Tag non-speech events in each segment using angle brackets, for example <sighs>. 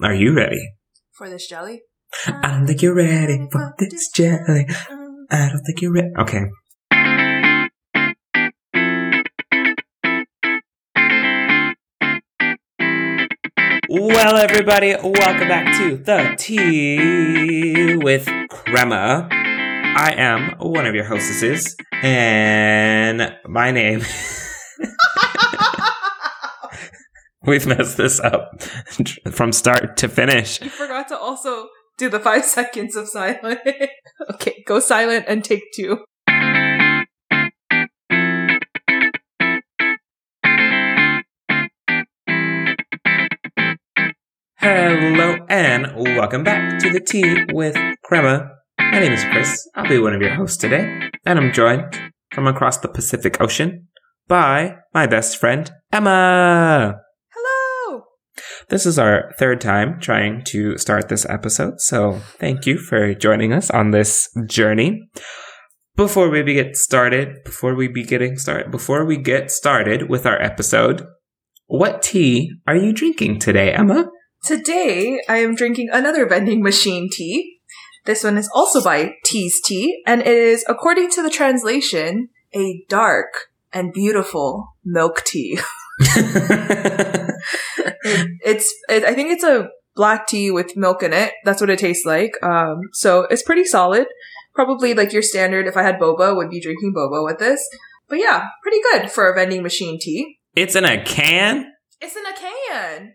Are you ready? For this jelly? I don't think you're ready for this jelly. I don't think you're ready. Okay. Well, everybody, welcome back to the Tea with Crema. I am one of your hostesses, and my name. <laughs> We've messed this up from start to finish. You forgot to also do the five <laughs> seconds of silence. okay, go silent and take two. Hello and welcome back to the Tea with Crema. My name is Chris. I'll be one of your hosts today, and I'm joined from across the Pacific Ocean by my best friend Emma. This is our third time trying to start this episode, so thank you for joining us on this journey. Before we get started, before we be getting started, before we get started with our episode, what tea are you drinking today, Emma? Today, I am drinking another vending machine tea. This one is also by Tea's Tea, and it is, according to the translation, a dark and beautiful milk tea. <laughs> It- <laughs> it's, it, I think it's a black tea with milk in it. That's what it tastes like. Um, so it's pretty solid. Probably like your standard, if I had boba, would be drinking boba with this. But yeah, pretty good for a vending machine tea. it's in a can? It's in a can.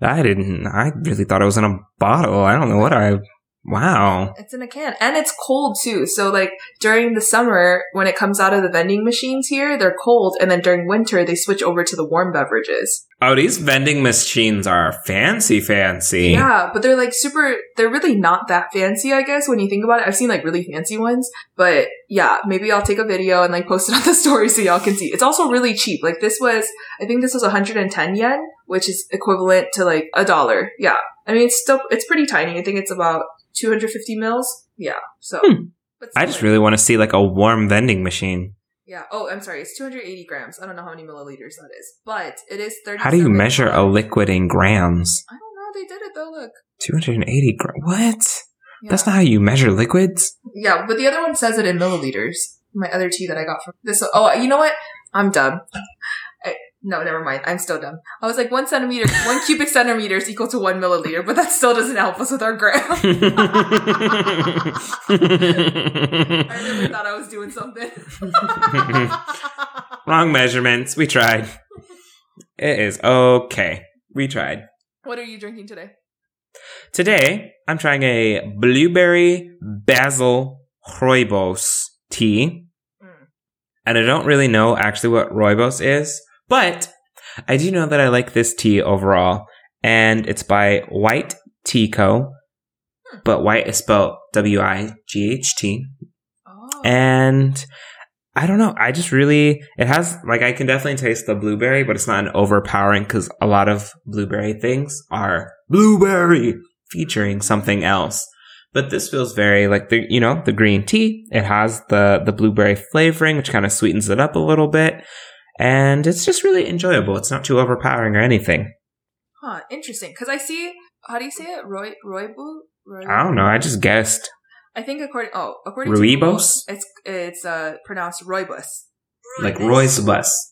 I didn't. I really thought it was in a bottle. I don't know what I. Wow. It's in a can. And it's cold too. So like during the summer, when it comes out of the vending machines here, they're cold. And then during winter, they switch over to the warm beverages. Oh, these vending machines are fancy, fancy. Yeah, but they're like super, they're really not that fancy, I guess, when you think about it. I've seen like really fancy ones, but yeah, maybe I'll take a video and like post it on the <laughs> story so y'all can see. It's also really cheap. Like this was, I think this was 110 yen, which is equivalent to like a dollar. Yeah. I mean, it's still, it's pretty tiny. I think it's about 250 mils. Yeah. So. Hmm. I just really want to see like a warm vending machine. Yeah. Oh, I'm sorry. It's 280 grams. I don't know how many milliliters that is, but it is 30. How do you measure a liquid in grams? I don't know. They did it though. Look. 280 grams. What? Yeah. That's not how you measure liquids. Yeah, but the other one says it in milliliters. My other tea that I got from this. Oh, you know what? I'm dumb. No, never mind. I'm still dumb. I was like one centimeter, one cubic centimeter is equal to one milliliter, but that still doesn't help us with our gram. <laughs> <laughs> I really thought I was doing something. <laughs> Wrong measurements. We tried. It is okay. We tried. what are you drinking today? Today, I'm trying a blueberry basil rooibos tea. Mm. And I don't really know actually what rooibos is, but I do know that I like this tea overall. And it's by White Tea Co. Hmm. But white is spelled W I G H T. Oh. And I don't know. I just really, it has, like, I can definitely taste the blueberry, but it's not an overpowering because a lot of blueberry things are blueberry featuring something else. But this feels very like the, you know, the green tea. It has the, the blueberry flavoring, which kind of sweetens it up a little bit. And it's just really enjoyable. It's not too overpowering or anything. huh, interesting. Because I see, how do you say it? Roy, Roybu? Roy- I don't know. I just guessed. I think according, oh, according Rooibos? to Google, it's, it's, uh, pronounced Roybus. Like Roy's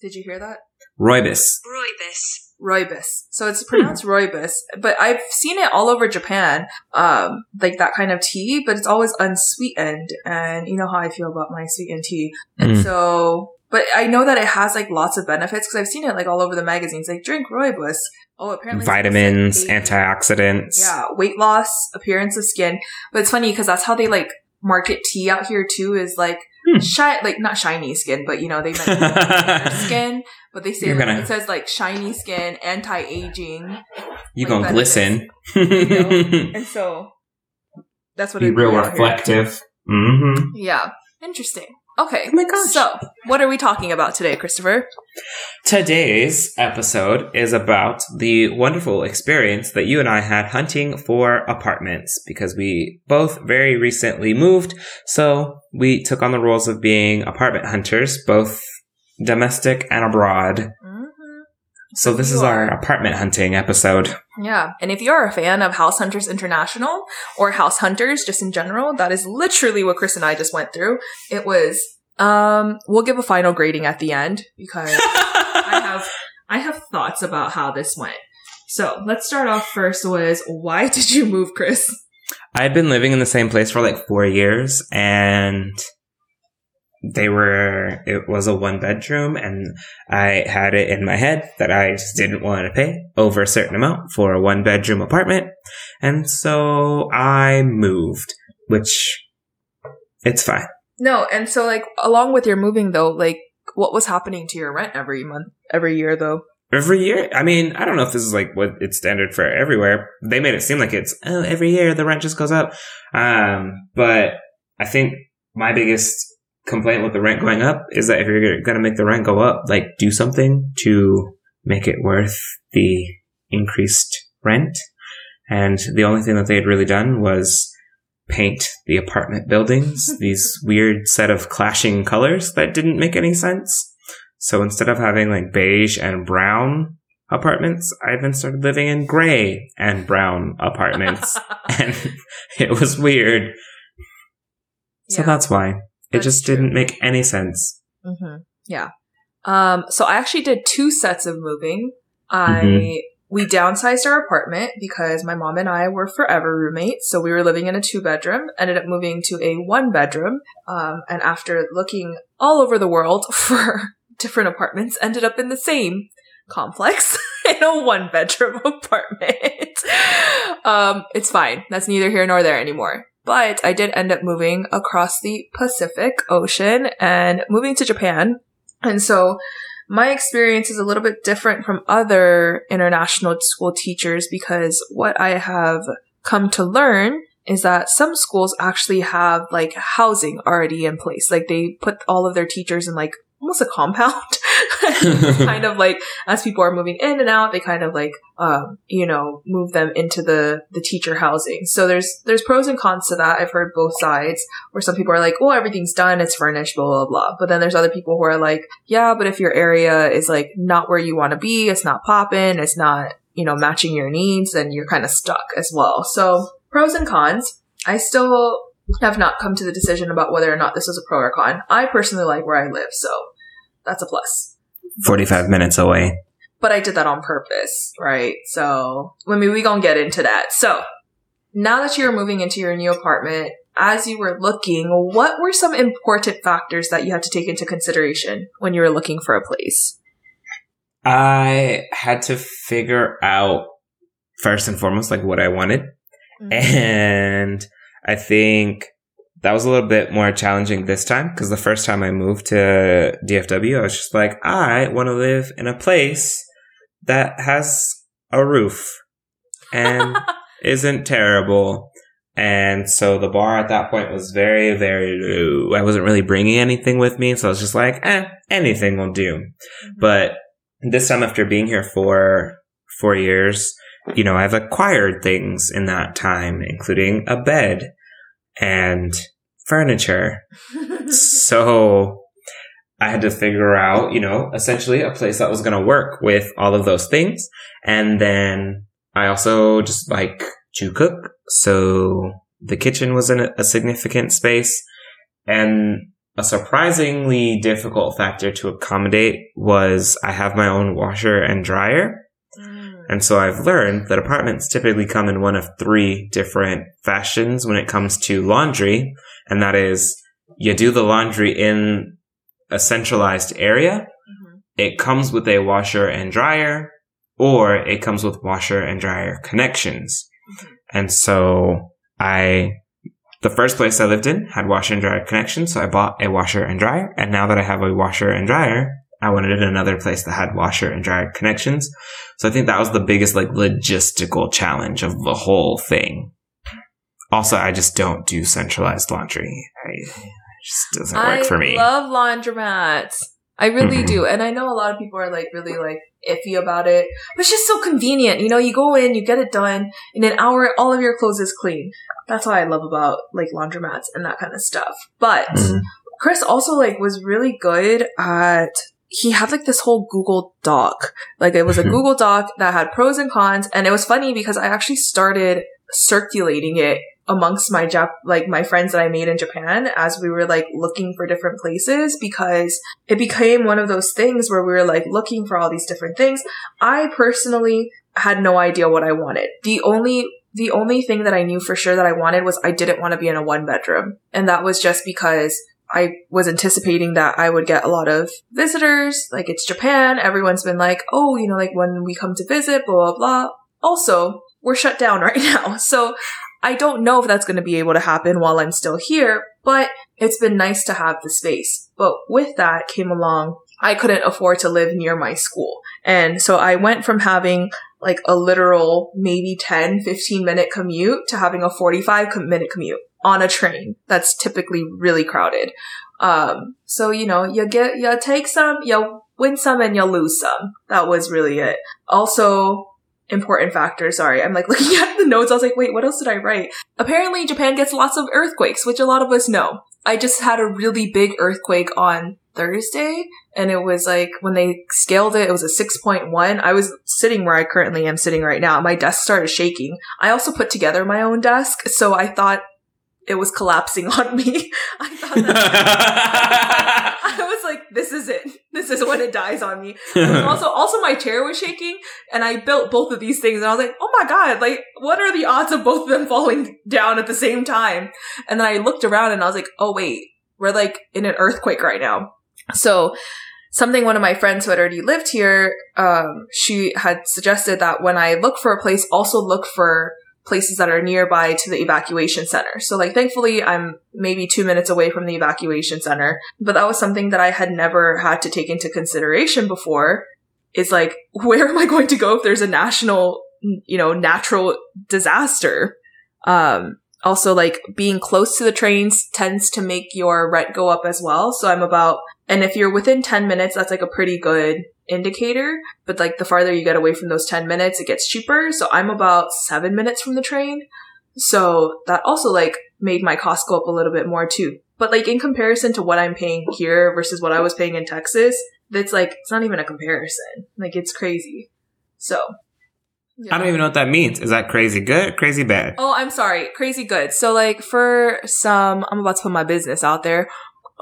Did you hear that? Roybus. Roibus. Roibus. So it's pronounced Roibus, but I've seen it all over Japan, um, like that kind of tea, but it's always unsweetened. And you know how I feel about my sweetened tea. And Mm. so, but I know that it has like lots of benefits because I've seen it like all over the magazines, like drink Roibus. Oh, apparently Vitamins, to antioxidants. Yeah, weight loss, appearance of skin. But it's funny because that's how they like market tea out here too is like, Hmm. shi- like not shiny skin, but you know, they meant <laughs> skin, but they say like, gonna- it says like shiny skin, anti-aging, You like gonna glisten. know? <laughs> and so that's what Be it real reflective. Mm-hmm. Yeah, interesting. Okay, Oh my gosh. so what are we talking about today, Christopher? Today's episode is about the wonderful experience that you and I had hunting for apartments because we both very recently moved. So we took on the roles of being apartment hunters, both domestic and abroad. hmm So this You is our apartment hunting episode. Yeah. And if you're a fan of House Hunters International or House Hunters just in general, that is literally what Chris and I just went through. It was, um, we'll give a final grading at the end because <laughs> I have, I have thoughts about how this went. So let's start off first was why did you move, Chris? I'd been living in the same place for like four years and they were it was a one bedroom and i had it in my head that i just didn't want to pay over a certain amount for a one bedroom apartment. And so i moved which it's fine. No, and so like along with your moving though, like what was happening to your rent every month, every year though? every year? I mean i don't know if this is like what it's standard for everywhere. They made it seem like it's oh every year the rent just goes up. Um but i think my biggest complaint with the rent going up is that if you're going to make the rent go up like do something to make it worth the increased rent and the only thing that they had really done was paint the apartment buildings <laughs> these weird set of clashing colors that didn't make any sense so instead of having like beige and brown apartments, I then started living in gray and brown apartments. <laughs> and <laughs> it was weird. So Yeah. that's why. It That's just true. didn't make any sense. Mm-hmm. Yeah. Um, so I actually did two sets of moving. I Mhm. we downsized our apartment because my mom and I were forever roommates. So we were living in a two bedroom, ended up moving to a one bedroom. Um, and after looking all over the world <laughs> for different apartments, ended up in the same complex <laughs> in a one bedroom <laughs> apartment. um, it's fine. That's neither here nor there anymore. But I did end up moving across the Pacific Ocean and moving to Japan. And so my experience is a little bit different from other international school teachers because what I have come to learn is that some schools actually have like housing already in place. Like they put all of their teachers in like almost a compound. <laughs> <laughs> kind of like as people are moving in and out, they kind of like um, you know, move them into the the teacher housing. So there's there's pros and cons to that. I've heard both sides where some people are like, "Oh, everything's done, it's furnished, blah blah blah." But then there's other people who are like, "Yeah, but if your area is like not where you want to be, it's not popping, it's not you know matching your needs, then you're kind of stuck as well." So pros and cons. I still have not come to the decision about whether or not this is a pro or con. I personally like where I live, so that's a plus. plus 45 minutes away. but I did that on purpose, right? So, I mean, we gonna get into that. So, now that you're moving into your new apartment, as you were looking, what were some important factors that you had to take into consideration when you were looking for a place? I had to figure out first and foremost like what I wanted. Mm-hmm. And I think that was a little bit more challenging this time because the first time I moved to DFW, I was just like, I want to live in a place that has a roof and <laughs> isn't terrible. And so the bar at that point was very, very low. I wasn't really bringing anything with me. So I was just like, eh, anything will do. But this time after being here for four years, you know, I've acquired things in that time, including a bed and furniture. So I had to figure out, you know, essentially a place that was going to work with all of those things. And then I also just like to cook. So the kitchen was in a, a significant space and a surprisingly difficult factor to accommodate was I have my own washer and dryer. Mm. And so I've learned that apartments typically come in one of three different fashions when it comes to laundry. And that is you do the laundry in a centralized area. Mhm. It comes with a washer and dryer or it comes with washer and dryer connections. Mhm. And so I, the first place I lived in had washer and dryer connections. So I bought a washer and dryer. And now that I have a washer and dryer, I wanted another place that had washer and dryer connections. So I think that was the biggest like logistical challenge of the whole thing. Also, I just don't do centralized laundry. I, it just doesn't work I for me. I love laundromats. I really Mhm. do. And I know a lot of people are like really like iffy about it, but it's just so convenient. You know, you go in, you get it done in an hour, all of your clothes is clean. That's what I love about like laundromats and that kind of stuff. But Mhm. Chris also like was really good at he had like this whole Google Doc. Like it was a Mhm. Google Doc that had pros and cons, and it was funny because I actually started circulating it amongst my Jap- like my friends that I made in Japan as we were like looking for different places because it became one of those things where we were like looking for all these different things. I personally had no idea what I wanted. The only the only thing that I knew for sure that I wanted was I didn't want to be in a one bedroom. And that was just because I was anticipating that I would get a lot of visitors. Like it's Japan. Everyone's been like, oh, you know, like when we come to visit, blah, blah, blah. Also, we're shut down <laughs> right now. So I don't know if that's going to be able to happen while I'm still here, but it's been nice to have the space. But with that came along, I couldn't afford to live near my school. And so I went from having like a literal maybe 10, 15 minute commute to having a 45 minute commute on a train that's typically really crowded. Um, so, you know, you get, you take some, you win some and you lose some. That was really it. Also, important factor. Sorry. I'm like <laughs> looking at the notes. I was like, wait, what else did I write? Apparently Japan gets lots of earthquakes, which a lot of us know. I just had a really big earthquake on Thursday and it was like when they scaled it, it was a 6.1. I was sitting where I currently am sitting right now. My desk started shaking. I also put together my own desk, so I thought it was collapsing <laughs> on me. I thought that <laughs> I was like, this is it. This is when it dies on me. <laughs> also, also my chair was shaking and I built both of these things and I was like, oh my god, like what are the odds of both of them falling down at the same time? And then I looked around and I was like, oh wait, we're like in an earthquake right now. So something one of my friends who had already lived here, um, she had suggested that when I look for a place, also look for places that are nearby to the evacuation center. So like thankfully I'm maybe two minutes away from the evacuation center, but that was something that I had never had to take into consideration before is like, <laughs> where am I going to go if there's a national, you know, natural disaster? Um, also like being close to the trains tends to make your rent go up as well. So I'm about, and if you're within 10 minutes, that's like a pretty good indicator. But like the farther you get away from those 10 minutes, it gets cheaper. So I'm about seven minutes from the train. So that also like made my cost go up a little bit more too. But like in comparison to what I'm paying here versus what I was paying in Texas, that's like, it's not even a comparison. Like it's crazy. So. I don't even know what that means. Is that crazy good? Crazy bad? Oh, I'm sorry. Crazy good. So like for some, I'm about to put my business out there,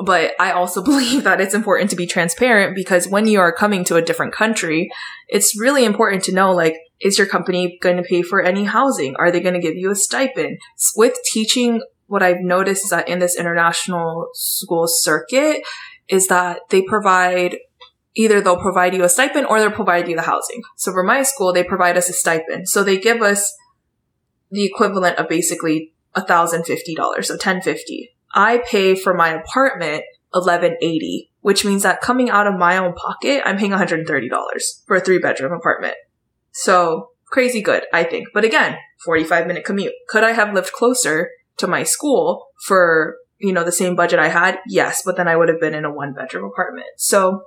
but I also <laughs> believe that it's important to be transparent because when you are coming to a different country, it's really important to know like, is your company going to pay for any housing? Are they going to give you a stipend? With teaching, what I've noticed is that in this international school circuit is that they provide either they'll provide you a stipend or they'll provide you the housing. So for my school, they provide us a stipend. So they give us the equivalent of basically $1,050, so 1050 I pay for my apartment 1180 which means that coming out of my own pocket, I'm paying $130 for a three bedroom apartment. So crazy good, I think. But again, 45 minute commute. Could I have lived closer to my school for, you know, the same budget I had? Yes, but then I would have been in a one bedroom apartment. So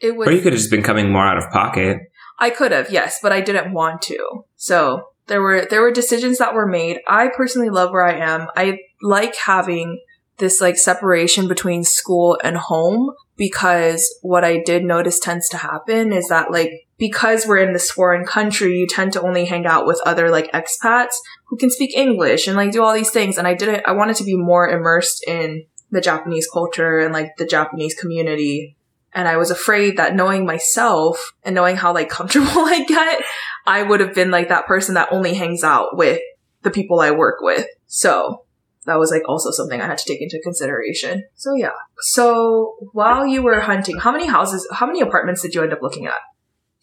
it was. Or you could have just been coming more out of pocket. I could have, yes, but I didn't want to. So there were there were decisions that were made. I personally love where I am. I like having this like separation between school and home because what I did notice tends to happen is that like because we're in this foreign country, you tend to only hang out with other like expats who can speak English and like do all these things. And I didn't I wanted to be more immersed in the Japanese culture and like the Japanese community and I was afraid that knowing myself and knowing how like <laughs> comfortable I get, I would have been like that person that only hangs out with the people I work with. So that was like also something I had to take into consideration. So yeah. So while you were hunting, how many houses, how many apartments did you end up looking at?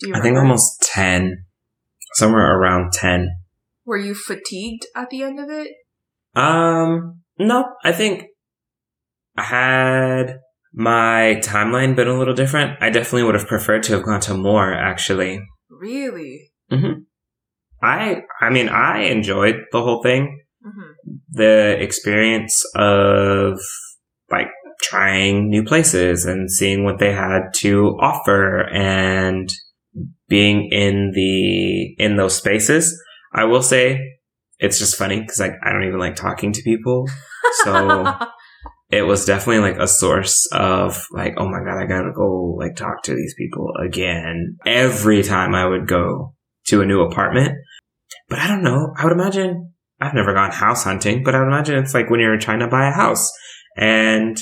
Do you I think almost 10. Somewhere around 10. Were you fatigued at the end of it? Um, no, I think I had my timeline been a little different. I definitely would have preferred to have gone to more, actually. Really? hmm I, I mean, I enjoyed the whole thing. hmm The experience of like trying new places and seeing what they had to offer and being in the, in those spaces. I will say it's just funny because like I don't even like talking to people. So <laughs> it was definitely like a source of like, oh my God, I gotta go like talk to these people again every time I would go to a new apartment. But I don't know. I would imagine I've never gone house hunting, but I would imagine it's like when you're trying to buy a house and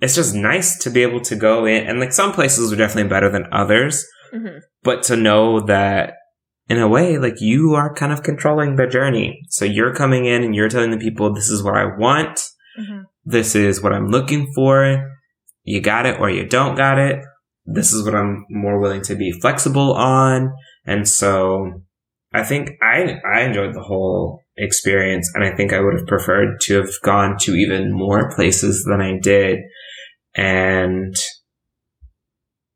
it's just nice to be able to go in and like some places are definitely better than others, Mm-hmm. but to know that in a way, like you are kind of controlling the journey. So you're coming in and you're telling the people, this is what I want. Mm-hmm. This is what I'm looking for. You got it or you don't got it. This is what I'm more willing to be flexible on. And so I think I, I enjoyed the whole experience and I think I would have preferred to have gone to even more places than I did. And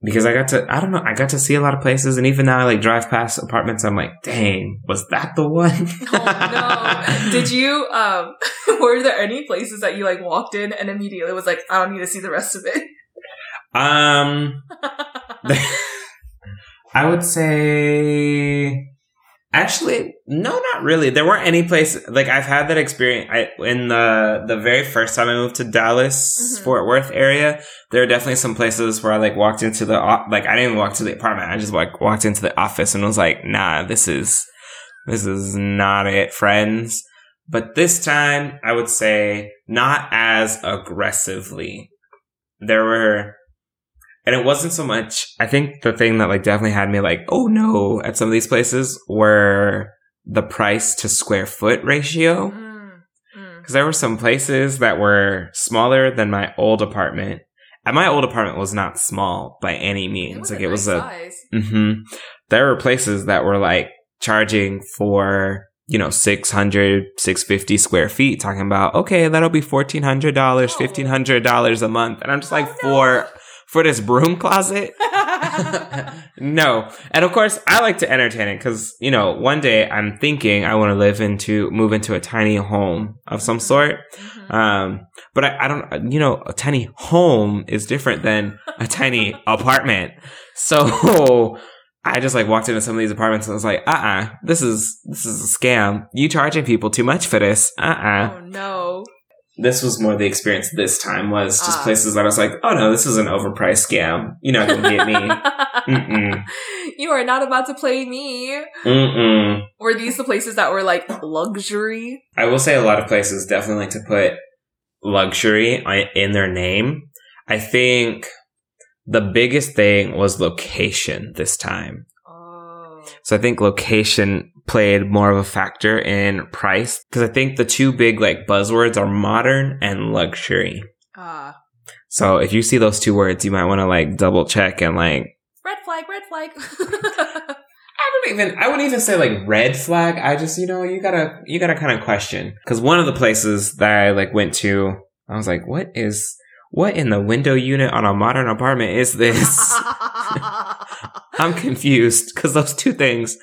because I got to, I don't know, I got to see a lot of places and even now I like drive past apartments, I'm like, dang, was that the one? <laughs> Oh no! Did you? Um, <laughs> were there any places that you like walked in and immediately was like, I don't need to see the rest of it? Um, <laughs> I would say, actually, no, not really. There weren't any place like I've had that experience. I in the the very first time I moved to Dallas, Mhm. Fort Worth area. There are definitely some places where I like walked into the like I didn't even walk to the apartment. I just like walked into the office and was like, nah, this is this is not it, friends. But this time, I would say not as aggressively. There were and it wasn't so much i think the thing that like definitely had me like oh no at some of these places were the price to square foot ratio Mm, mm. because there were some places that were smaller than my old apartment and my old apartment was not small by any means like it was a size. hmm there were places that were like charging for you know 600 650 square feet talking about okay that'll be $1400 $1500 a month and i'm just like Oh, no. for for this broom closet <laughs> <laughs> no. And of course, I like to entertain it because, you know, one day I'm thinking I want to live into, move into a tiny home of some sort. Mhm. Um, but I, I don't, you know, a tiny home is different than a tiny <laughs> apartment. So I just like walked into some of these apartments and I was like, uh uh this is, this is a scam. You charging people too much for this. Uh uh Oh no! This was more the experience this time was just Ah. places that I was like, oh no, this is an overpriced scam. You're not going to get me. <laughs> Mm-mm. you are not about to play me. Mm-mm. Were these the places that were like luxury? I will say a lot of places definitely like to put luxury in their name. I think the biggest thing was location this time. Oh. So I think location played more of a factor in price because I think the two big like buzzwords are modern and luxury. Ah. So if you see those two words, you might want to like double check and like red flag, red flag. <laughs> I wouldn't even I wouldn't even say like red flag. I just you know you gotta you gotta kind of question because one of the places that I like went to, I was like, what is what in the window unit on a modern apartment is this? <laughs> I'm confused because those two things,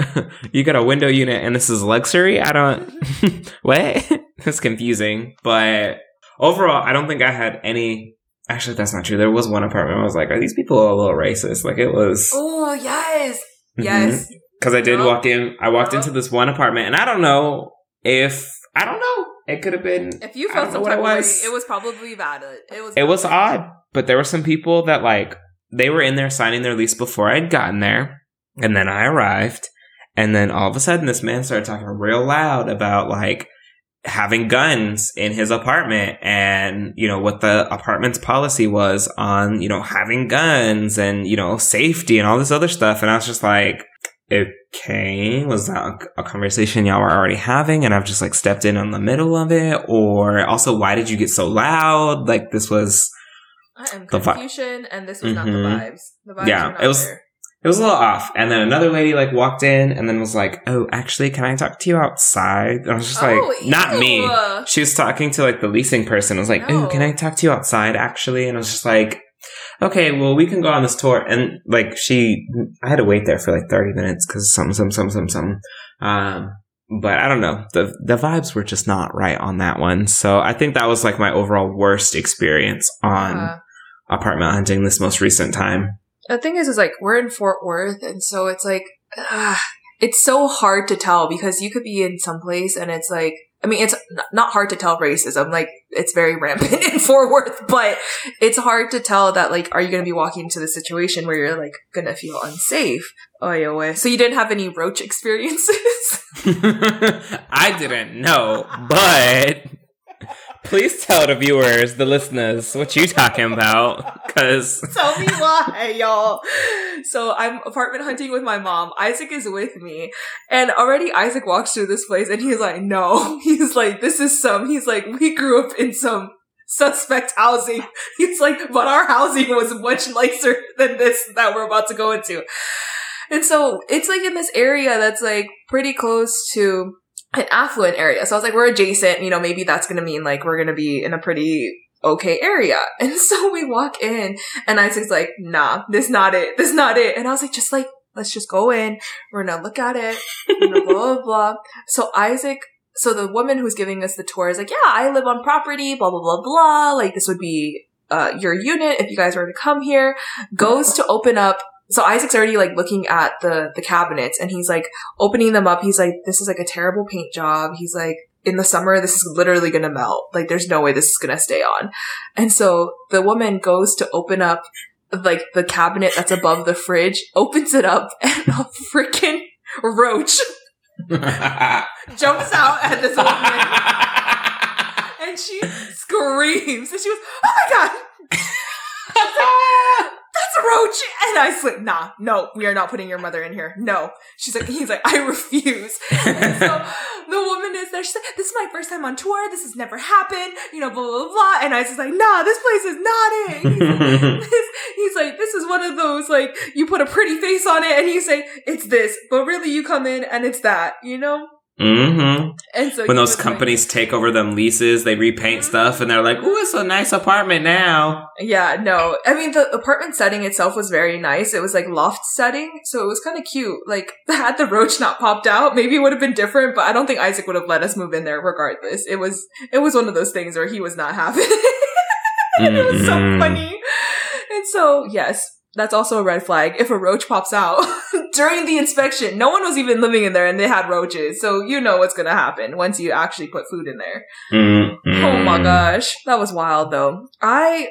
<laughs> you got a window unit and this is luxury. I don't <laughs> what? <laughs> It's confusing, but overall, I don't think I had any. Actually, that's not true. There was one apartment. I was like, are these people a little racist? Like it was. oh yes, Mhm. yes. Because I did Yup. walk in, I walked Yup. into this one apartment, and I don't know if I don't know. It could have been. If you felt some type it of way, it was probably valid. It was. It was odd, but there were some people that like they were in there signing their lease before I'd gotten there, and then I arrived, and then all of a sudden this man started talking real loud about like having guns in his apartment and you know what the apartment's policy was on you know having guns and you know safety and all this other stuff. And i was just like okay was that a conversation y'all were already having? And i've just like stepped in on the middle of it? Or also why did you get so loud? Like this was I am The vi- confusion, and this was not the Mhm. vibes. The vibes Yeah, it was- there. it was a little off and then another lady like walked in and then was like oh actually can i talk to you outside and i was just Oh, like not me she was talking to like the leasing person. I was like, "Oh, can I talk to you outside?" Actually, and I was just like, "Okay, well, we can go on this tour." And like, she, I had to wait there for like thirty minutes because something, something, something, something, something. Um, but I don't know. the The vibes were just not right on that one. So I think that was like my overall worst experience on Uh, apartment hunting this most recent time. the thing is, is like we're in Fort Worth, and so it's like ah, it's so hard to tell because you could be in some place and it's like I mean, it's not hard to tell racism. Like, it's very rampant <laughs> in Fort Worth, but it's hard to tell that, like, are you going to be walking into the situation where you're, like, going to feel unsafe? Oh, yeah. So you didn't have any roach experiences? <laughs> <laughs> I didn't know, but please tell the viewers, the listeners, what you talking about. Cause <laughs> Tell me why, y'all. So I'm apartment hunting with my mom. Isaac is with me. And already Isaac walks through this place and he's like, no. <laughs> He's like, this is some, he's like, we grew up in some suspect housing. <laughs> He's like, but our housing was much nicer than this that we're about to go into. And so it's like in this area that's like pretty close to an affluent area. So I was like, we're adjacent, you know, maybe that's going to mean like we're going to be in a pretty okay area. <laughs> And so we walk in and Isaac's like, nah, this not it. This not it. And I was like, just like, let's just go in. We're going to look at it. Blah, blah, blah. <laughs> So Isaac, so the woman who's giving us the tour is like, yeah, I live on property, blah, blah, blah, blah. Like this would be, uh, your unit if you guys were to come here. Goes to open up so Isaac's already like looking at the the cabinets and he's like opening them up. He's like, this is like a terrible paint job. He's like, in the summer, this is literally gonna melt. Like, there's no way this is gonna stay on. And so the woman goes to open up like the cabinet that's above the fridge, opens it up, <laughs> and a freaking roach <laughs> jumps out at this woman <laughs> and she screams and she goes, "Oh my god!" A roach, and I said, "Nah, no, we are not putting your mother in here. No." She's like, "He's like, I refuse." And so the woman is there. She's like, "This is my first time on tour. This has never happened." You know, blah blah blah. And I was like, "Nah, this place is not it." He's like, this, <laughs> he's like, "This is one of those like you put a pretty face on it, and you say it's this, but really you come in and it's that." You know. Hmm And so When those was like- companies take over them leases, they repaint stuff, and they're like, "Ooh, it's a nice apartment now." Yeah, no. I mean, the apartment setting itself was very nice. It was like loft setting, so it was kind of cute. Like, <laughs> had the roach not popped out, maybe it would have been different, but I don't think Isaac would have let us move in there regardless. It was, it was one of those things where he was not <laughs> it. and it was so funny. And so, yes, that's also a red flag. If a roach pops out <laughs> during the inspection, no one was even living in there and they had roaches. So you know what's gonna happen once you actually put food in there. Mm-mm. Oh my gosh. That was wild though. I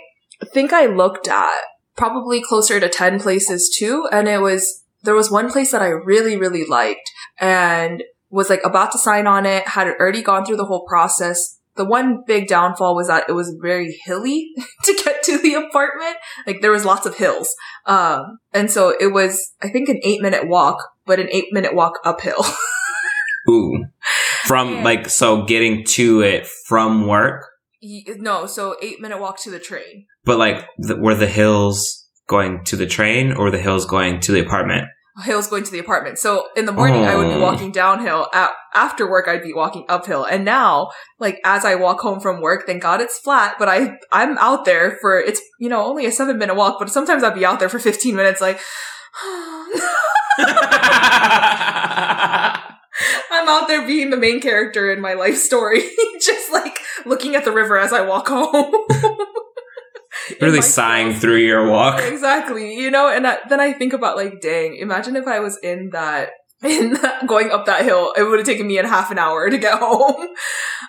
think I looked at probably closer to 10 places too. And it was, there was one place that I really, really liked and was like about to sign on it, had already gone through the whole process. The one big downfall was that it was very hilly <laughs> to get to the apartment. Like there was lots of hills. Um, and so it was, I think an eight minute walk, but an eight minute walk uphill. <laughs> Ooh. From Yeah. like so getting to it from work, Y- no, so eight minute walk to the train. but like the, were the hills going to the train or the hills going to the apartment? Hills going to the apartment. So in the morning, I would be Oh. walking downhill. A after work, I'd be walking uphill. And now, like as I walk home from work, thank God it's flat. But I I'm out there for it's you know only a seven minute walk, but sometimes I'd be out there for fifteen minutes, like. <laughs> <sighs> I'm out there being the main character in my life story, <laughs> just like looking at the river as I walk home. <laughs> In really sighing through your walk. Exactly. You know, and I, then I think about like, dang, imagine if I was in that, <laughs> in that, going up that hill, it would have taken me a half an hour to get <laughs> home.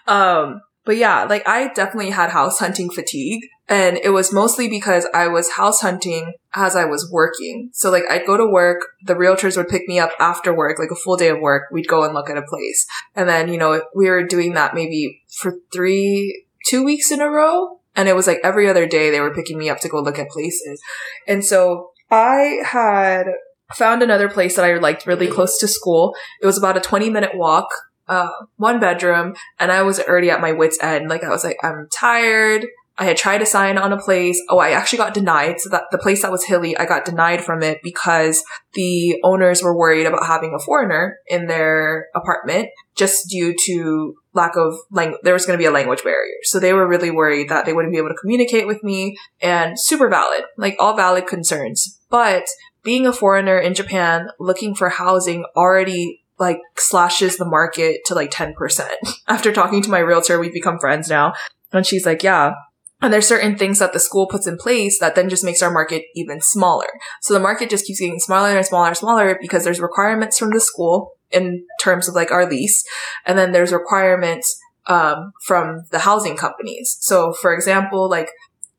Um, but yeah, like I definitely had house hunting fatigue and it was mostly because I was house hunting as I was working. So like I'd go to work, the realtors would pick me up after work, like a full day of work. We'd go and look at a place. And then, you know, we were doing that maybe for three, two weeks in a row. And it was like every other day they were picking me up to go look at places. And so I had found another place that I liked really close to school. It was about a 20 minute walk, uh, one bedroom, and I was already at my wit's end. Like I was like, I'm tired. I had tried to sign on a place. Oh, I actually got denied. So that the place that was hilly, I got denied from it because the owners were worried about having a foreigner in their apartment just due to lack of language. There was going to be a language barrier. So they were really worried that they wouldn't be able to communicate with me and super valid, like all valid concerns. But being a foreigner in Japan looking for housing already like slashes the market to like 10%. <laughs> After talking to my realtor, we've become friends now. And she's like, yeah. And there's certain things that the school puts in place that then just makes our market even smaller. So the market just keeps getting smaller and smaller and smaller because there's requirements from the school in terms of like our lease. And then there's requirements um, from the housing companies. So, for example, like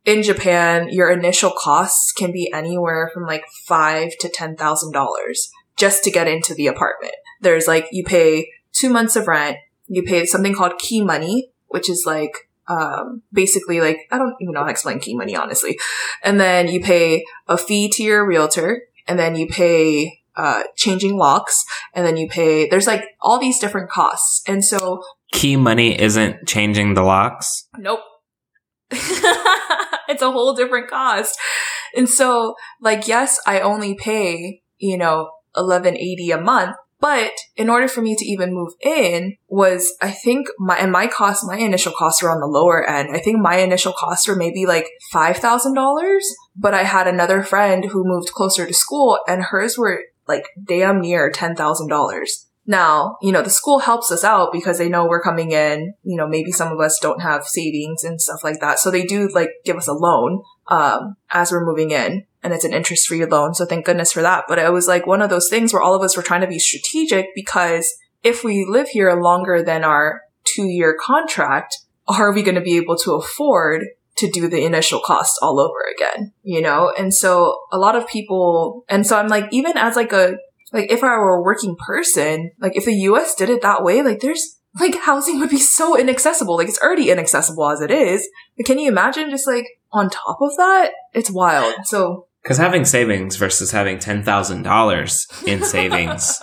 in Japan, your initial costs can be anywhere from like five to ten thousand dollars just to get into the apartment. There's like you pay two months of rent, you pay something called key money, which is like um, basically like I don't even know how to explain key money honestly, and then you pay a fee to your realtor, and then you pay uh, changing locks, and then you pay. There's like all these different costs, and so Key money isn't changing the locks. Nope. <laughs> it's a whole different cost. And so, like, yes, I only pay, you know, 1180 a month, but in order for me to even move in was, I think my, and my costs, my initial costs were on the lower end. I think my initial costs were maybe like $5,000, but I had another friend who moved closer to school and hers were like damn near $10,000. Now, you know, the school helps us out because they know we're coming in, you know, maybe some of us don't have savings and stuff like that. So they do like give us a loan, um, as we're moving in and it's an interest free loan. So thank goodness for that. But it was like one of those things where all of us were trying to be strategic because if we live here longer than our two year contract, are we going to be able to afford to do the initial cost all over again, you know? And so a lot of people, and so I'm like, even as like a like if I were a working person, like if the US did it that way, like there's like housing would be so inaccessible. Like it's already inaccessible as it is. But can you imagine just like on top of that? It's wild. So Because having savings versus having $10,000 in <laughs> savings,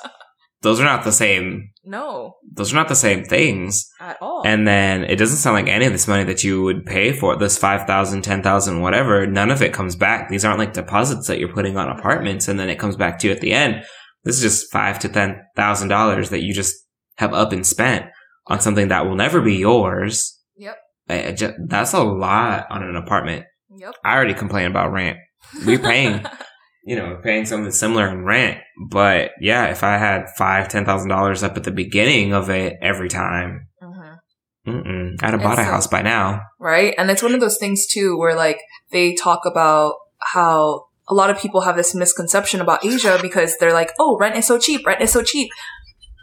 those are not the same. no, Those are not the same things. at all. And then it doesn't sound like any of this money that you would pay for this 5,000, 10,000, whatever, none of it comes back. These aren't like deposits that you're putting on apartments and then it comes back to you at the end. This is just five to ten thousand dollars that you just have up and spent on something that will never be yours. Yep. I- I ju- that's a lot on an apartment. yep. I already complain about rent. We're paying, you know, paying something similar in rent. But yeah, if I had five, ten thousand dollars up at the beginning of it every time, hmm mm-mm, I'd have bought a house by now. Right. And it's one of those things too where like they talk about how a lot of people have this misconception about Asia because they're like, oh, rent is so cheap, rent is so cheap.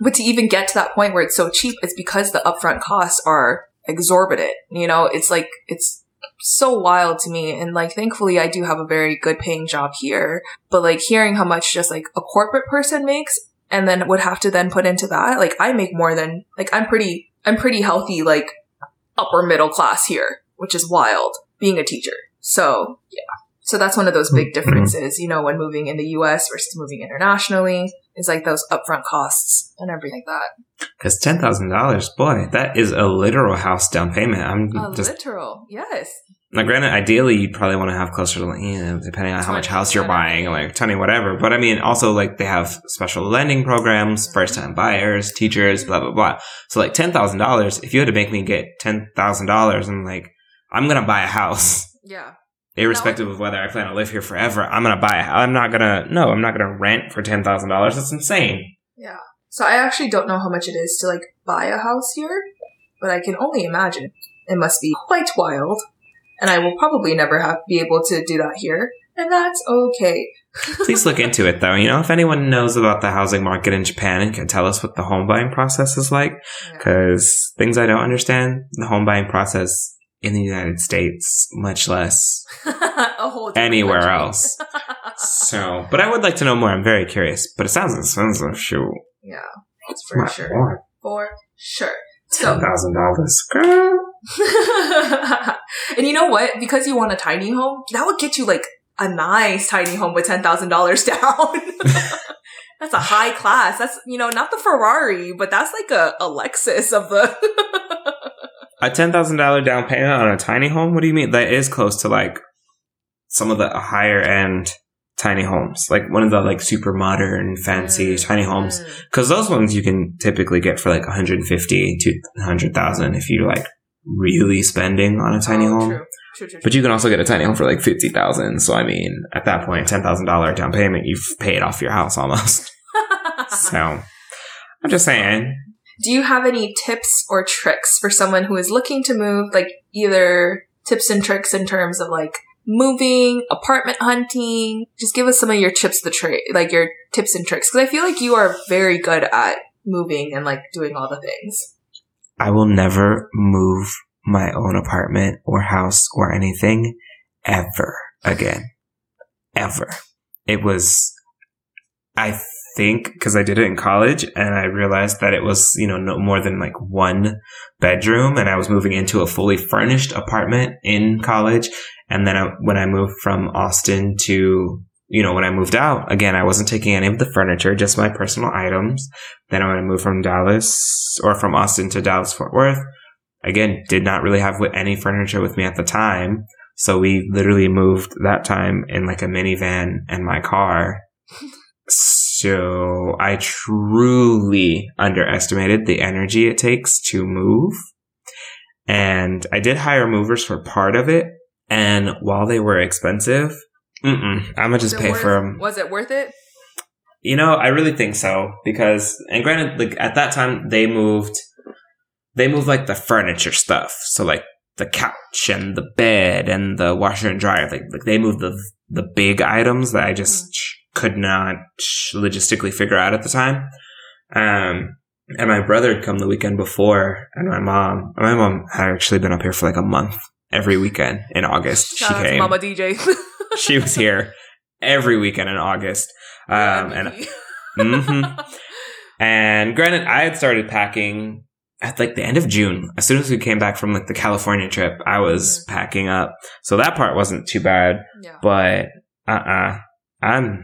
But to even get to that point where it's so cheap, it's because the upfront costs are exorbitant. You know, it's like, it's so wild to me. And like, thankfully, I do have a very good paying job here. But like, hearing how much just like a corporate person makes and then would have to then put into that, like, I make more than, like, I'm pretty, I'm pretty healthy, like, upper middle class here, which is wild being a teacher. So yeah. So that's one of those big mm-hmm. differences, you know, when moving in the US versus moving internationally is like those upfront costs and everything like that. Because ten thousand dollars, boy, that is a literal house down payment. I'm A just literal. Yes. now. Granted, ideally, you'd probably want to have closer to, like, you know, depending on how much house you're buying, like twenty, whatever. But I mean, also like they have special lending programs, first time buyers, teachers, blah blah blah. So like ten thousand dollars, if you had to make me get ten thousand dollars, I'm like, I'm gonna buy a house. Yeah. Irrespective of whether I plan to live here forever, I'm gonna buy. A, I'm not gonna. No, I'm not gonna rent for ten thousand dollars. That's insane. Yeah. So I actually don't know how much it is to like buy a house here, but I can only imagine it must be quite wild. And I will probably never have be able to do that here. And that's okay. <laughs> Please look into it though. You know, if anyone knows about the housing market in Japan and can tell us what the home buying process is like, Yeah. because things I don't understand, the home buying process in the United States, much less <laughs> a whole different anywhere country. else. So, but I would like to know more. I'm very curious. But it sounds expensive. Shoot, Yeah, that's for My sure. Lord. For sure. ten So, thousand dollars, girl. <laughs> and you know what? Because you want a tiny home, that would get you like a nice tiny home with ten thousand dollars <laughs> down. <laughs> that's a high class. That's you know not the Ferrari, but that's like a, a Lexus of the. A ten thousand dollar down payment on a tiny home. What do you mean? That is close to like some of the higher end tiny homes, like one of the like super modern, fancy mm-hmm. tiny homes. Because those ones you can typically get for like 150 to 100,000 if you're like really spending on a tiny Oh, home. True. True, true, But you can also get a tiny home for like 50,000. So I mean, at that point, $10,000 down payment, you've paid off your house almost. <laughs> so I'm just saying, Do you have any tips or tricks for someone who is looking to move? Like either tips and tricks in terms of like moving, apartment hunting. Just give us some of your tips the trade, like your tips and tricks, because I feel like you are very good at moving and like doing all the things. I will never move my own apartment or house or anything ever again. Ever. It was, I think, because I did it in college and I realized that it was, you know, no more than like one bedroom and I was moving into a fully furnished apartment in college. And then I, when I moved from Austin to you know, when I moved out, again, I wasn't taking any of the furniture, just my personal items. Then when I moved from Dallas or from Austin to Dallas Fort Worth, again, did not really have any furniture with me at the time. So we literally moved that time in like a minivan and my car. So I truly underestimated the energy it takes to move. And I did hire movers for part of it. And while they were expensive, Mm-mm. I'm gonna just pay worth, for them. Was it worth it? You know, I really think so because, and granted, like at that time they moved, they moved like the furniture stuff, so like the couch and the bed and the washer and dryer, like like they moved the the big items that I just mm-hmm. could not logistically figure out at the time. Um, and my brother had come the weekend before, and my mom, my mom had actually been up here for like a month every weekend in August. Shout she came. Mama DJ. <laughs> she was here every weekend in August. Um, and <laughs> mm-hmm. and granted, I had started packing at like the end of June. As soon as we came back from like the California trip, I was mm-hmm. packing up. So that part wasn't too bad. Yeah. But uh uh-uh. uh, I'm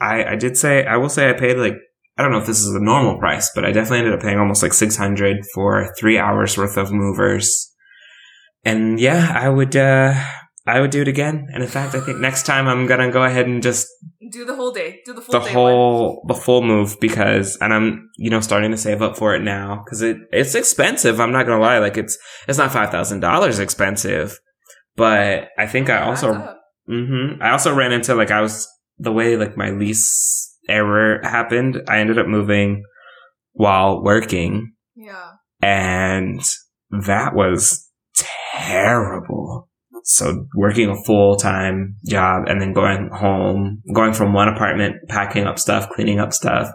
I I did say I will say I paid like I don't know if this is the normal price, but I definitely ended up paying almost like six hundred for three hours worth of movers. And yeah, I would uh I would do it again. And in fact, I think next time I'm gonna go ahead and just do the whole day, do the full the whole one. the full move because, and I'm you know starting to save up for it now because it it's expensive. I'm not gonna lie, like it's it's not five thousand dollars expensive, but I think I also mm-hmm, I also ran into like I was the way like my lease error happened. I ended up moving while working. Yeah, and that was terrible so working a full time job and then going home, going from one apartment, packing up stuff, cleaning up stuff,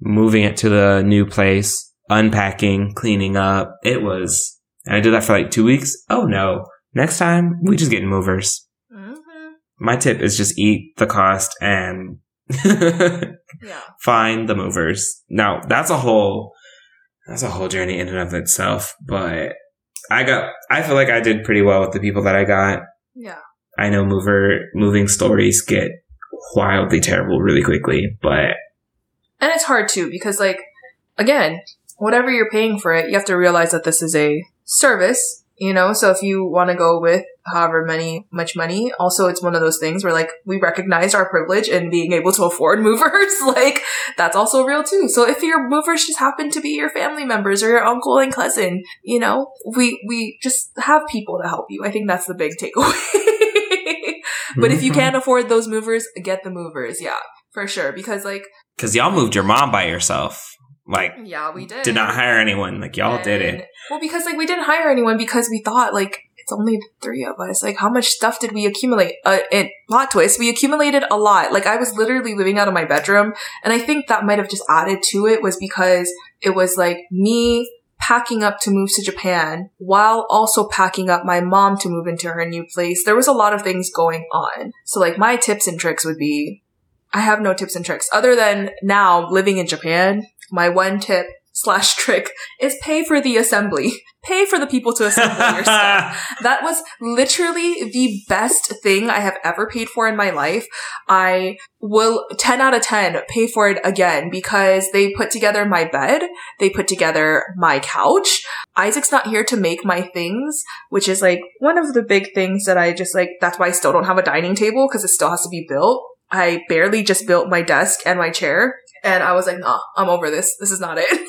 moving it to the new place, unpacking, cleaning up. It was, and I did that for like two weeks. Oh no. Next time we just get movers. Mm-hmm. My tip is just eat the cost and <laughs> yeah. find the movers. Now that's a whole, that's a whole journey in and of itself, but I got, I feel like I did pretty well with the people that I got. Yeah. I know mover, moving stories get wildly terrible really quickly, but. And it's hard too, because like, again, whatever you're paying for it, you have to realize that this is a service you know? So if you want to go with however many much money also it's one of those things where like we recognize our privilege in being able to afford <laughs> movers like that's also real too. So if your movers just happen to be your family members or your uncle and cousin you know we we just have people to help you. I think that's the big takeaway. <laughs> But if you mm-hmm. can't afford those movers get the movers yeah for sure. Because like because y'all moved your mom by yourself like, yeah, we did. Did not hire anyone. Like, y'all and, did it. Well, because like we didn't hire anyone because we thought like it's only three of us. Like, how much stuff did we accumulate? Uh, it plot twist. We accumulated a lot. Like, I was literally living out of my bedroom, and I think that might have just added to it was because it was like me packing up to move to Japan while also packing up my mom to move into her new place. There was a lot of things going on. So like my tips and tricks would be I have no tips and tricks other than now living in Japan my one tip slash trick is pay for the assembly. Pay for the people to assemble your <laughs> stuff. That was literally the best thing I have ever paid for in my life. I will 10 out of 10 pay for it again because they put together my bed. They put together my couch. Isaac's not here to make my things, which is like one of the big things that I just like, that's why I still don't have a dining table because it still has to be built. I barely just built my desk and my chair and I was like, nah, I'm over this. This is not it.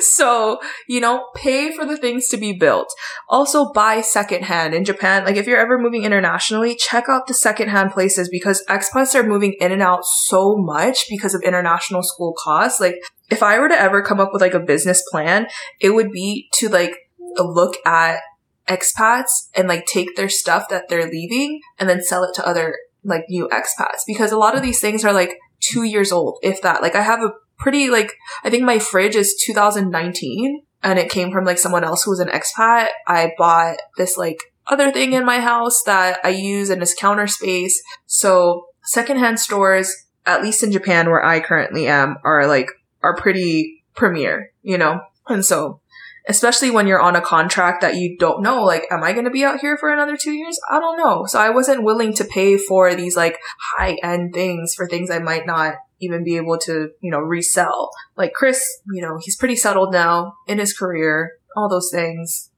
<laughs> so, you know, pay for the things to be built. Also buy secondhand in Japan. Like if you're ever moving internationally, check out the secondhand places because expats are moving in and out so much because of international school costs. Like if I were to ever come up with like a business plan, it would be to like look at expats and like take their stuff that they're leaving and then sell it to other like new expats because a lot of these things are like two years old, if that. Like I have a pretty like I think my fridge is 2019 and it came from like someone else who was an expat. I bought this like other thing in my house that I use in this counter space. So secondhand stores, at least in Japan where I currently am, are like are pretty premier, you know? And so especially when you're on a contract that you don't know, like, am I going to be out here for another two years? I don't know. So I wasn't willing to pay for these like high end things for things I might not even be able to, you know, resell. Like Chris, you know, he's pretty settled now in his career, all those things.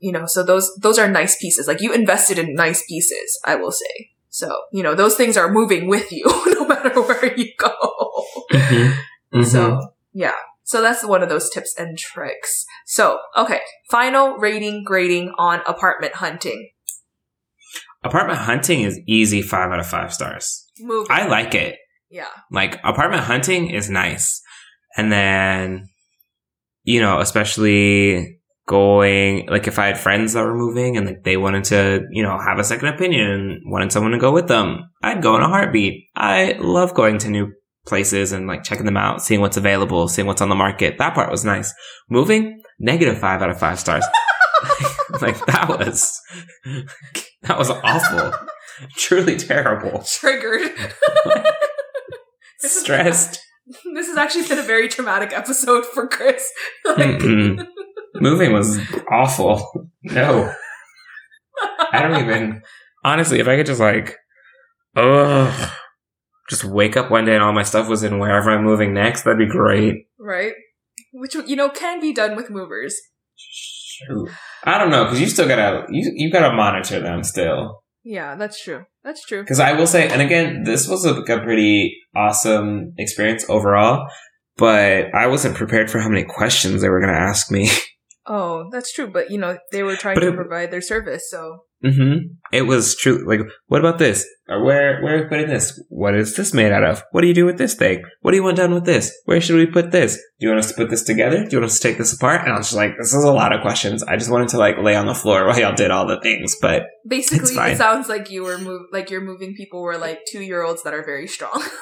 You know, so those, those are nice pieces. Like you invested in nice pieces, I will say. So, you know, those things are moving with you <laughs> no matter where you go. Mm-hmm. Mm-hmm. So, yeah. So that's one of those tips and tricks. So, okay. Final rating grading on apartment hunting. Apartment hunting is easy five out of five stars. Moving. I like it. Yeah. Like apartment hunting is nice. And then, you know, especially going, like if I had friends that were moving and like they wanted to, you know, have a second opinion, and wanted someone to go with them, I'd go in a heartbeat. I love going to new places and like checking them out, seeing what's available, seeing what's on the market. That part was nice. Moving, negative five out of five stars. <laughs> <laughs> like that was, that was awful. Truly terrible. Triggered. <laughs> stressed. This has actually been a very traumatic episode for Chris. Like, Moving was awful. No. I don't even. Honestly, if I could just like, ugh, just wake up one day and all my stuff was in wherever I'm moving next, that'd be great. Right. Which you know can be done with movers. Shoot. I don't know because you still gotta you you gotta monitor them still. Yeah, that's true. That's true. Because I will say, and again, this was a, a pretty awesome experience overall, but I wasn't prepared for how many questions they were going to ask me. <laughs> Oh, that's true. But you know, they were trying but to it, provide their service, so. Mm-hmm. It was true. Like, what about this? Or where where are we putting this? What is this made out of? What do you do with this thing? What do you want done with this? Where should we put this? Do you want us to put this together? Do you want us to take this apart? And I was just like, this is a lot of questions. I just wanted to like lay on the floor <laughs> while y'all did all the things, but basically, it sounds like you were move like you're moving people were like two year olds that are very strong. <laughs>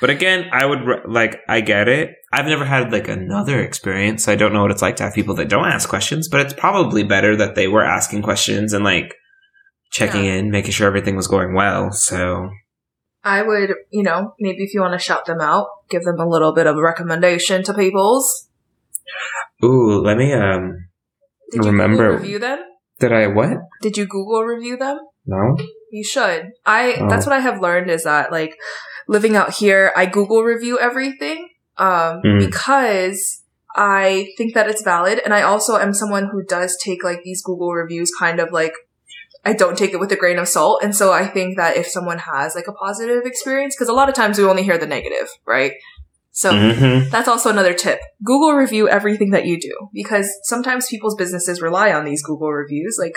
But again, I would like I get it. I've never had like another experience. So I don't know what it's like to have people that don't ask questions, but it's probably better that they were asking questions and like checking yeah. in, making sure everything was going well. So I would, you know, maybe if you want to shout them out, give them a little bit of a recommendation to people's. Ooh, let me um Did remember review them. Did I what? Did you Google review them? No. You should. I oh. that's what I have learned is that like living out here, I Google review everything um, mm. because I think that it's valid. And I also am someone who does take like these Google reviews kind of like I don't take it with a grain of salt. And so I think that if someone has like a positive experience, because a lot of times we only hear the negative, right? So mm-hmm. that's also another tip. Google review everything that you do because sometimes people's businesses rely on these Google reviews. Like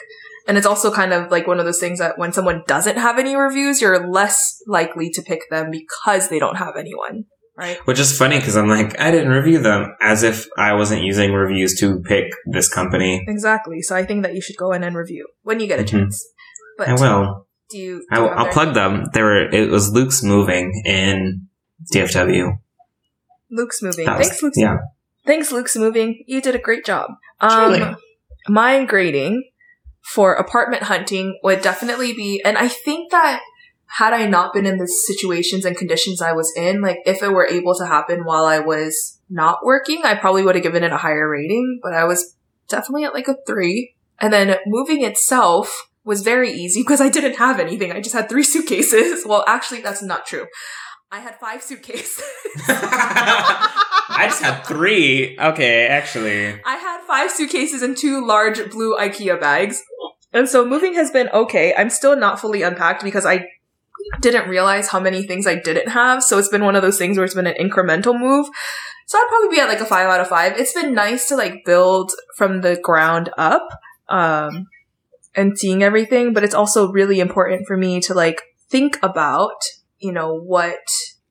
and it's also kind of like one of those things that when someone doesn't have any reviews, you're less likely to pick them because they don't have anyone. Right. Which is funny because I'm like, I didn't review them as if I wasn't using reviews to pick this company. Exactly. So I think that you should go in and review when you get a mm-hmm. chance. But I will. Do you? Do I will, I'll plug them. There were. It was Luke's moving in DFW. Luke's moving. Was, Thanks, Luke's. Yeah. Thanks, Luke's moving. You did a great job. Um, Truly. Mine grading for apartment hunting would definitely be, and I think that had I not been in the situations and conditions I was in, like if it were able to happen while I was not working, I probably would have given it a higher rating, but I was definitely at like a three. And then moving itself was very easy because I didn't have anything. I just had three suitcases. <laughs> Well, actually, that's not true. I had five suitcases. <laughs> I just had three. Okay, actually. I had five suitcases and two large blue IKEA bags. And so moving has been okay. I'm still not fully unpacked because I didn't realize how many things I didn't have. So it's been one of those things where it's been an incremental move. So I'd probably be at like a five out of five. It's been nice to like build from the ground up, um, and seeing everything, but it's also really important for me to like think about, you know, what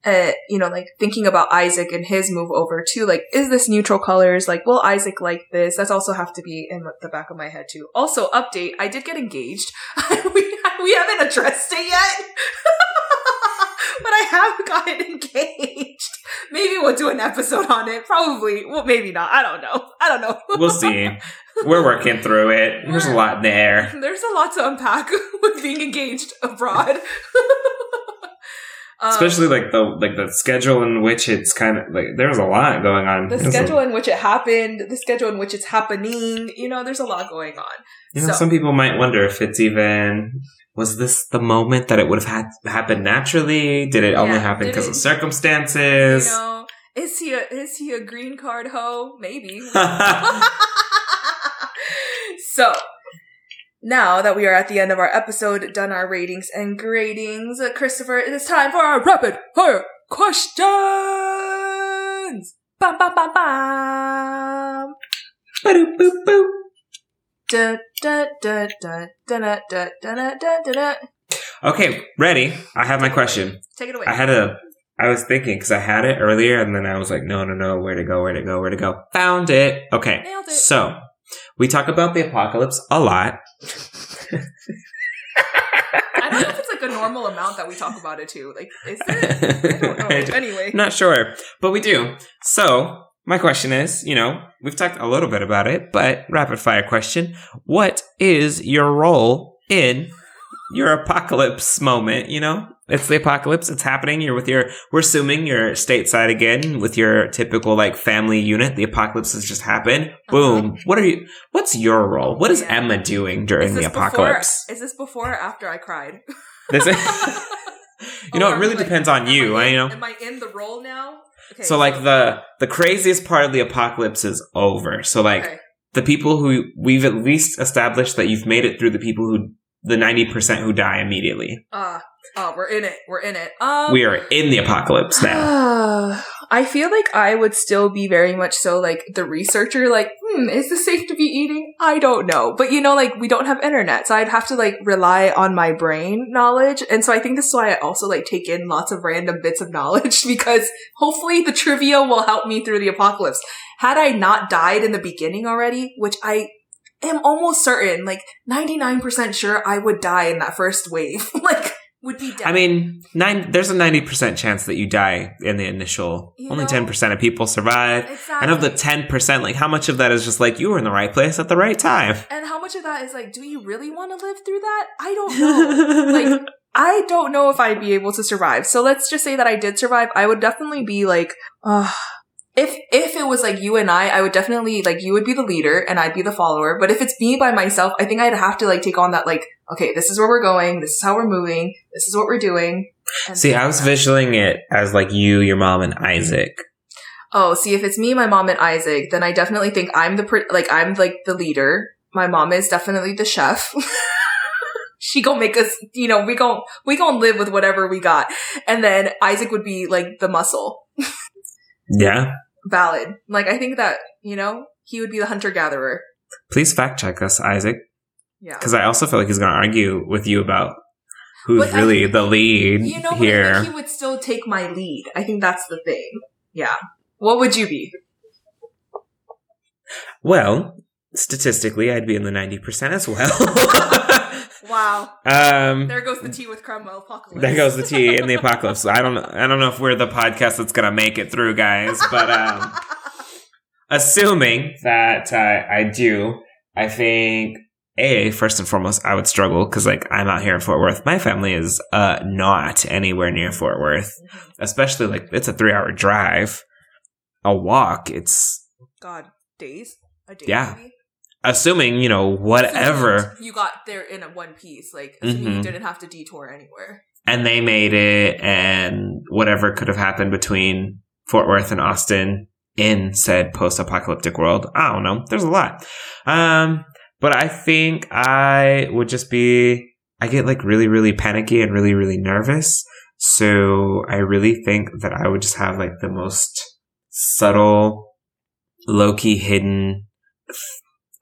uh, you know, like thinking about Isaac and his move over too. Like, is this neutral colors? Like, will Isaac like this? That's also have to be in the back of my head too. Also, update: I did get engaged. <laughs> we we haven't addressed it yet. <laughs> but I haven't gotten <laughs> engaged. Maybe we'll do an episode on it. Probably. Well, maybe not. I don't know. I don't know. We'll see. We're working through it. There's a lot in there. There's a lot to unpack with being engaged abroad. Um, Especially like the like the schedule in which it's kind of like there's a lot going on. the schedule in which it happened, the schedule in which it's happening. You know, there's a lot going on. You know, So- some people might wonder if it's even was this the moment that it would have had happened naturally? Did it only happen because of circumstances? You know, is he a is he a green card hoe? Maybe. <laughs> <laughs> so now that we are at the end of our episode, done our ratings and gradings, uh, Christopher, it is time for our rapid fire questions. Bam bam bam bam. Ba-doop, boop, boop. Da, da, da, da, da, da, da, da, da, da. Okay, ready. I have my question. Take it away. I had a. I was thinking because I had it earlier, and then I was like, no, no, no, where to go, where to go, where to go. Found it. Okay, Nailed it. so we talk about the apocalypse a lot. I don't know if it's like a normal amount that we talk about it too. Like, is there? I don't <laughs> know. Anyway. Not sure, but we do. So, my question is, you know, we've talked a little bit about it, but rapid fire question. What is your role in your apocalypse moment, you know? It's the apocalypse, it's happening. You're with your we're assuming you're stateside again with your typical like family unit. The apocalypse has just happened. Boom. What are you what's your role? What is Uh-huh. Yeah. Emma doing during the apocalypse? Before, is this before or after I cried? <laughs> This is, <laughs> you know, Or it really like, depends on you. I I in, know. Am I in the role now? Okay, so like the the craziest part of the apocalypse is over. So like okay. the people who we've at least established that you've made it through the people who the 90% who die immediately. Uh, oh, we're in it. We're in it. Um, We are in the apocalypse now. <sighs> I feel like I would still be very much so like the researcher, like, hmm, is this safe to be eating? I don't know. But you know, like, we don't have internet, so I'd have to like rely on my brain knowledge. And so I think this is why I also like take in lots of random bits of knowledge <laughs> because hopefully the trivia will help me through the apocalypse. Had I not died in the beginning already, which I am almost certain, like 99% sure I would die in that first wave, <laughs> like, would be dead. I mean, nine. There's a 90% chance that you die in the initial. You Only know? 10% of people survive. exactly. And of the 10%, like how much of that is just like you were in the right place at the right time? And how much of that is like, do you really want to live through that? I don't know. like, <laughs> I don't know if I'd be able to survive. So let's just say that I did survive. I would definitely be like, uh, if if it was like you and I, I would definitely like you would be the leader and I'd be the follower. But if it's me by myself, I think I'd have to like take on that like, okay, this is where we're going, this is how we're moving, this is what we're doing. See, I was visualing it as like you, your mom, and Isaac. Oh, see, if it's me, my mom, and Isaac, then I definitely think I'm the pre- like I'm like the leader. My mom is definitely the chef. <laughs> she gonna make us, you know, we gon' we gonna live with whatever we got, and then Isaac would be like the muscle. <laughs> Yeah. Valid. Like I think that you know he would be the hunter gatherer. Please fact check us, Isaac. Yeah. Because I also feel like he's going to argue with you about who's But really think- the lead You know, I here. think he would still take my lead. I think that's the thing. Yeah. What would you be? well, statistically, I'd be in the 90% as well. <laughs> <laughs> Wow. um, There goes the tea with Crema apocalypse. there goes the tea in the apocalypse. I don't, I don't know if we're the podcast that's going to make it through, guys, but um, <laughs> assuming that uh, I do, I think a first and foremost, I would struggle because like I'm out here in Fort Worth. My family is uh not anywhere near Fort Worth, especially like it's a three hour drive. A walk, it's God, days? A day Yeah. maybe? Assuming you know whatever, You got there in a one piece, like assuming you Mhm. didn't have to detour anywhere. and they made it, and whatever could have happened between Fort Worth and Austin in said post apocalyptic world. I don't know. There's a lot. Um, but I think I would just be, I get like really, really panicky and really, really nervous. So I really think that I would just have like the most subtle, low key hidden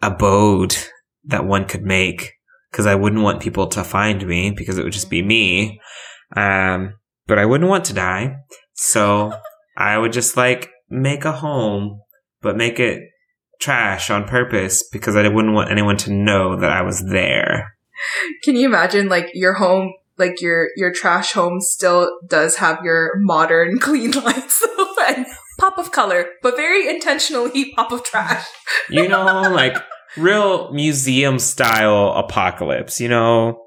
abode that one could make. Cause I wouldn't want people to find me because it would just be me. Um, but I wouldn't want to die. So I would just like make a home, but make it trash on purpose because I wouldn't want anyone to know that I was there. Can you imagine like your home like your your trash home still does have your modern <laughs> clean lights <laughs> of color, but very intentionally <laughs> pop of trash. You know, like real museum style apocalypse. You know,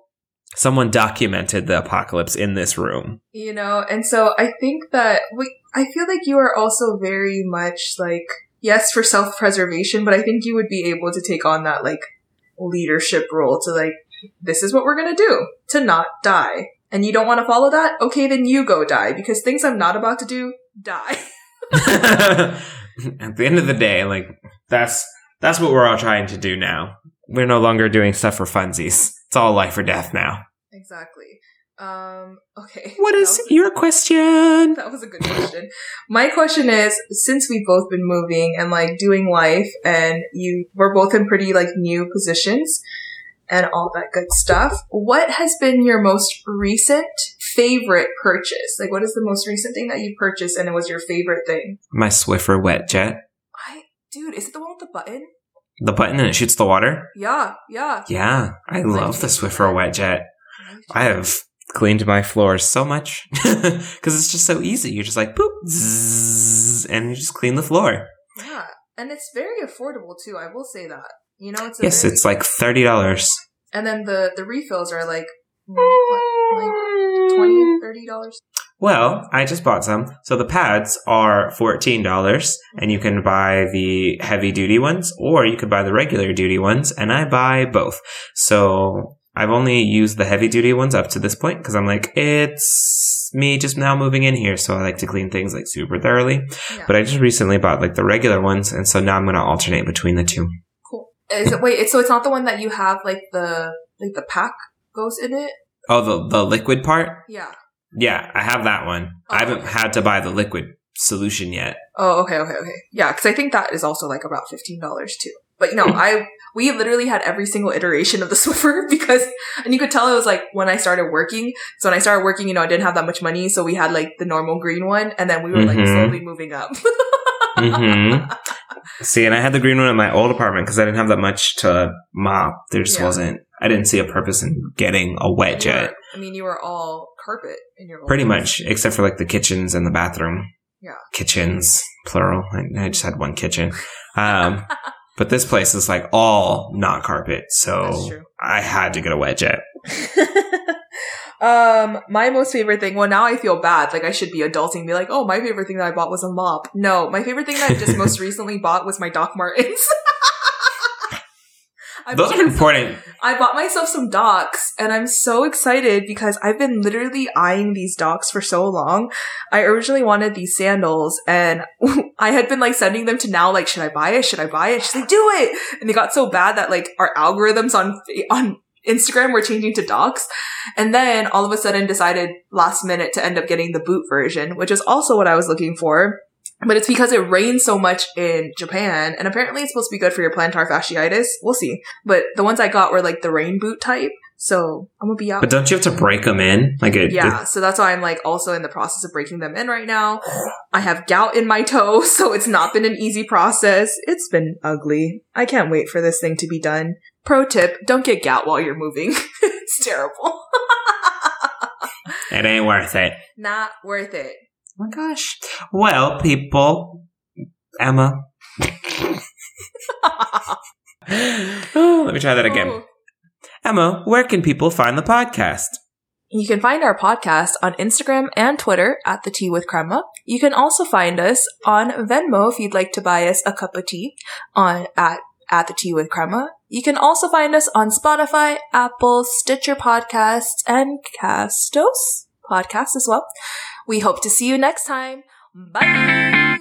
someone documented the apocalypse in this room. You know, and so I think that we, I feel like you are also very much like, yes, for self preservation, but I think you would be able to take on that like leadership role to like, this is what we're gonna do to not die. And you don't want to follow that? Okay, then you go die because things I'm not about to do, die. <laughs> <laughs> At the end of the day, like that's that's what we're all trying to do now. We're no longer doing stuff for funsies. It's all life or death now. Exactly. Um, okay. <laughs> What is That is was- your <laughs> question? That was a good question. My question is, since we've both been moving and like doing life and you, we're both in pretty like new positions and all that good stuff, what has been your most recent favorite purchase? Like what is the most recent thing that you purchased and it was your favorite thing? My Swiffer wet jet. I, dude, is it the one with the button? The button and it shoots the water. Yeah, yeah. Yeah, I Like love the Swiffer wet jet. I have cleaned my floors so much <laughs> because it's just so easy. You're just like boop, zzz, and you just clean the floor. Yeah. And it's very affordable too, I will say that. You know, it's a Yes, very- it's like thirty dollars. and then the, the refills are like, what, <laughs> like 20 30 dollars Well, I just bought some. So the pads are fourteen dollars, and you can buy the heavy duty ones, or you could buy the regular duty ones. And I buy both. So I've only used the heavy duty ones up to this point because I'm like, it's me just now moving in here, so I like to clean things like super thoroughly. yeah But I just recently bought like the regular ones, and so now I'm gonna alternate between the two. cool is it wait so it's not the one that you have like the like the pack goes in it Oh, the the liquid part? yeah Yeah, I have that one. Oh, I haven't okay. had to buy the liquid solution yet. oh okay okay okay yeah because i think that is also like about $15 too but you know <clears throat> i we literally had every single iteration of the <laughs> swiffer <laughs> because and you could tell it was like when i started working so when i started working you know i didn't have that much money so we had like the normal green one and then we were like Mhm. slowly moving up <laughs> mm-hmm. See, and I had the green one in my old apartment because I didn't have that much to mop. There just Yeah. wasn't. I didn't see a purpose in getting a wet You were- jet. i mean you were all carpet in your Pretty place. much, except for like the kitchens and the bathroom. Yeah. Kitchens, plural. I, I just had one kitchen. Um, <laughs> but this place is like all not carpet, so. I had to get a wet jet. <laughs> um, my most favorite thing. Well, now I feel bad. Like I should be adulting, and be like, "Oh, my favorite thing that I bought was a mop." No, my favorite thing that I just <laughs> most recently bought was my Doc Martens. I Those are important. I bought myself some docs, and I'm so excited because I've been literally eyeing these docs for so long. I originally wanted these sandals, and <laughs> I had been like sending them to now, like, should I buy it? Should I buy it? She's like, do it. And they got so bad that like our algorithms on on Instagram were changing to docs, and then all of a sudden decided last minute to end up getting the boot version, which is also what I was looking for. But it's because it rains so much in Japan, and apparently it's supposed to be good for your plantar fasciitis. We'll see. But the ones I got were like the rain boot type, so I'm gonna be out. But don't you have to break them in? Like it, yeah, so that's why I'm like also in the process of breaking them in right now. I have gout in my toe, <laughs> so it's not been an easy process. It's been ugly. I can't wait for this thing to be done. Pro tip, don't get gout while you're moving. <laughs> it's terrible. <laughs> it ain't worth it. Not worth it. Oh my gosh. Well, people, Emma. oh, <laughs> let me try that again. Oh. Emma, where can people find the podcast? You can find our podcast on Instagram and Twitter at the Tea with Crema. You can also find us on Venmo if you'd like to buy us a cup of tea on at at the Tea with Crema. You can also find us on Spotify, Apple, Stitcher Podcasts, and Castos Podcasts as well. We hope to see you next time. Bye.